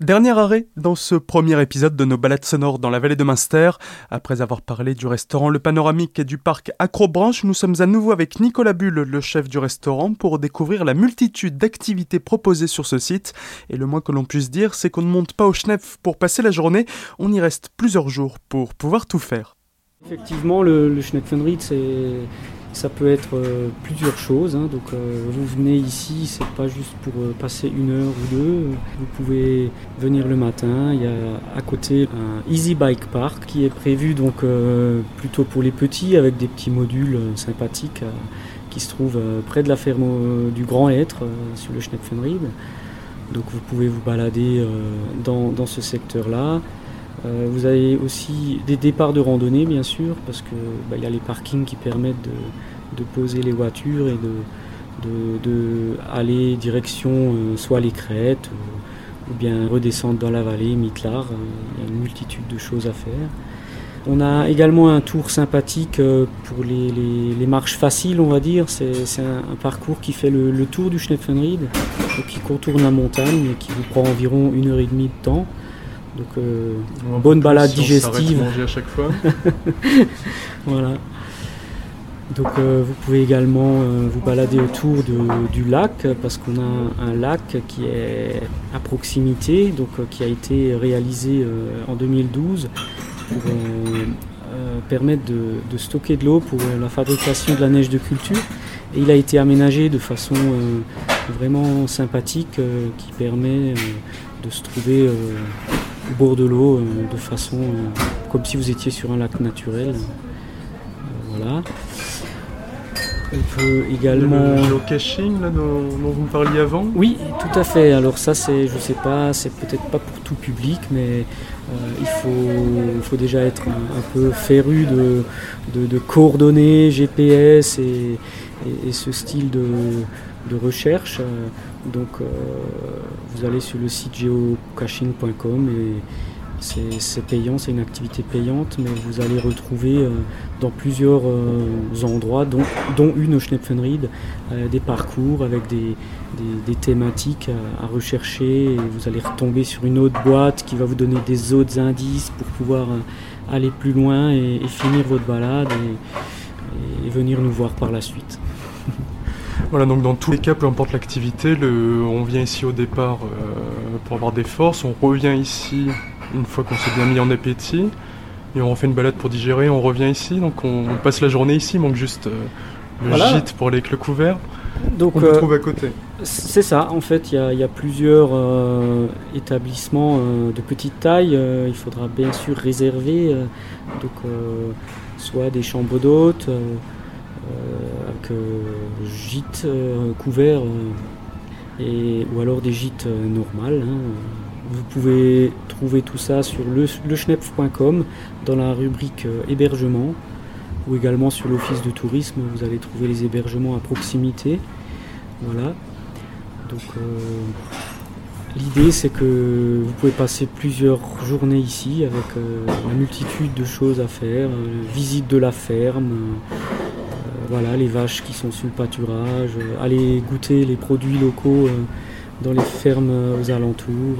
Dernier arrêt dans ce premier épisode de nos balades sonores dans la vallée de Munster. Après avoir parlé du restaurant Le Panoramique et du parc Acrobranche, nous sommes à nouveau avec Nicolas Bulle, le chef du restaurant, pour découvrir la multitude d'activités proposées sur ce site. Et le moins que l'on puisse dire, c'est qu'on ne monte pas au Schneff pour passer la journée, on y reste plusieurs jours pour pouvoir tout faire. Effectivement, le, le ça peut être euh, plusieurs choses. Hein. Donc, euh, vous venez ici, c'est pas juste pour euh, passer une heure ou deux. Vous pouvez venir le matin. Il y a à côté un Easy Bike Park qui est prévu donc plutôt pour les petits avec des petits modules sympathiques qui se trouvent près de la ferme du Grand Être sur le Schneckfenried. Donc, vous pouvez vous balader dans ce secteur-là. Vous avez aussi des départs de randonnée, bien sûr, parce qu'il bah, y a les parkings qui permettent de, poser les voitures et de, aller direction euh, soit les crêtes ou, bien redescendre dans la vallée, Mitlar. Euh, il y a une multitude de choses à faire. On a également un tour sympathique euh, pour les, marches faciles, on va dire. C'est un, parcours qui fait le, tour du Schnepfenried, qui contourne la montagne et qui vous prend environ une heure et demie de temps. Donc, bonne balade digestive. manger à chaque fois. voilà. Donc euh, vous pouvez également euh, vous balader autour du lac parce qu'on a un lac qui est à proximité, donc euh, qui a été réalisé en 2012 pour permettre de, stocker de l'eau pour la fabrication de la neige de culture. Et il a été aménagé de façon vraiment sympathique qui permet de se trouver au bord de l'eau de façon comme si vous étiez sur un lac naturel. voilà. On peut également. Le geocaching là, dont, vous me parliez avant? Oui, tout à fait. Alors, ça, c'est, je sais pas, c'est peut-être pas pour tout public, mais euh, il, faut, faut déjà être un, peu féru de, de, coordonnées, GPS et, ce style de, recherche. Donc, euh, vous allez sur le site geocaching.com et c'est payant, c'est une activité payante, mais vous allez retrouver euh, dans plusieurs euh, endroits, dont, une au Schnepfenried, euh, des parcours avec des, thématiques à, rechercher. Et vous allez retomber sur une autre boîte qui va vous donner des autres indices pour pouvoir aller plus loin et, finir votre balade et, venir nous voir par la suite. Voilà, donc dans tous les cas, peu importe l'activité, on vient ici au départ pour avoir des forces, on revient ici une fois qu'on s'est bien mis en appétit. Et on refait une balade pour digérer, on revient ici, donc on, passe la journée ici, il manque juste euh, le gîte pour les le couvert. Donc, on le euh, trouve à côté. C'est ça, en fait, il y, a plusieurs euh, établissements de petite taille. il faudra bien sûr réserver, donc soit des chambres d'hôtes, avec gîtes couverts, et, ou alors des gîtes normales. Hein, vous pouvez trouver tout ça sur le, leschnepf.com dans la rubrique euh, hébergement ou également sur l'office de tourisme, vous allez trouver les hébergements à proximité. Voilà. Donc euh, l'idée c'est que vous pouvez passer plusieurs journées ici avec euh, une multitude de choses à faire, visite de la ferme, voilà, les vaches qui sont sur le pâturage, aller goûter les produits locaux dans les fermes aux alentours.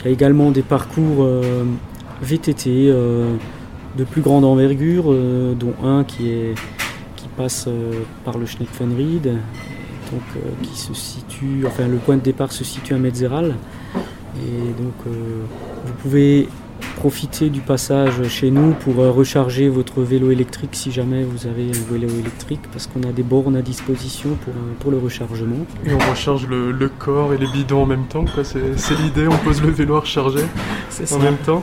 Il y a également des parcours euh, VTT euh, de plus grande envergure, euh, dont un qui, passe par le Schneckfenried, qui se situe, enfin le point de départ se situe à Metzeral. Vous pouvez profiter du passage chez nous pour euh, recharger votre vélo électrique si jamais vous avez un vélo électrique parce qu'on a des bornes à disposition pour, euh, pour le rechargement. Et on recharge le, corps et les bidons en même temps, c'est l'idée, on pose le vélo à recharger en même temps.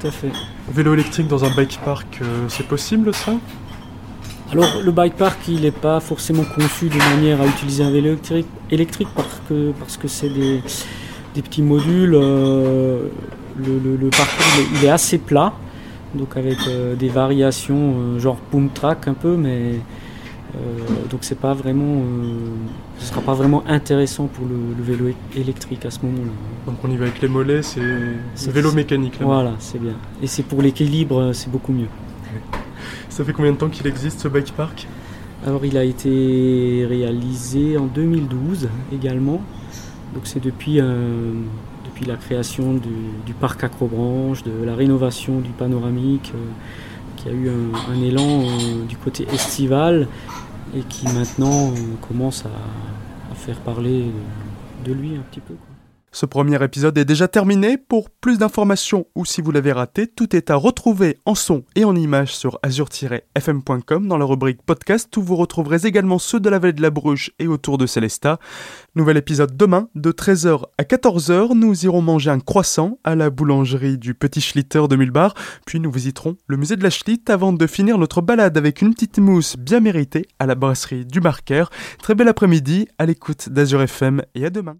Tout à fait. Vélo électrique dans un bike park, euh, c'est possible ça? Alors le bike park il n'est pas forcément conçu de manière à utiliser un vélo électrique, électrique parce que parce que c'est des, des, petits modules le, parcours il est assez plat, donc avec euh, des variations euh, genre boom track un peu, mais euh, donc c'est pas vraiment, ce sera pas vraiment intéressant pour le, vélo électrique à ce moment-là. Donc on y va avec les mollets, c'est vélo mécanique. Là voilà, c'est bien. Et c'est pour l'équilibre, c'est beaucoup mieux. Ça fait combien de temps qu'il existe ce bike park? Alors il a été réalisé en 2012 également. Donc c'est depuis depuis la création du, parc Acrobranche, de la rénovation du panoramique, qui a eu un, élan du côté estival et qui maintenant commence à, faire parler de, lui un petit peu. Ce premier épisode est déjà terminé. Pour plus d'informations ou si vous l'avez raté, tout est à retrouver en son et en images sur azur-fm.com dans la rubrique podcast où vous retrouverez également ceux de la vallée de la Bruche et autour de Célestat. Nouvel épisode demain de 13h à 14h. Nous irons manger un croissant à la boulangerie du Petit Schlitter de Mulbar. Puis nous visiterons le musée de la Schlitt avant de finir notre balade avec une petite mousse bien méritée à la brasserie du Marquer. Très bel après-midi à l'écoute d'Azur FM et à demain.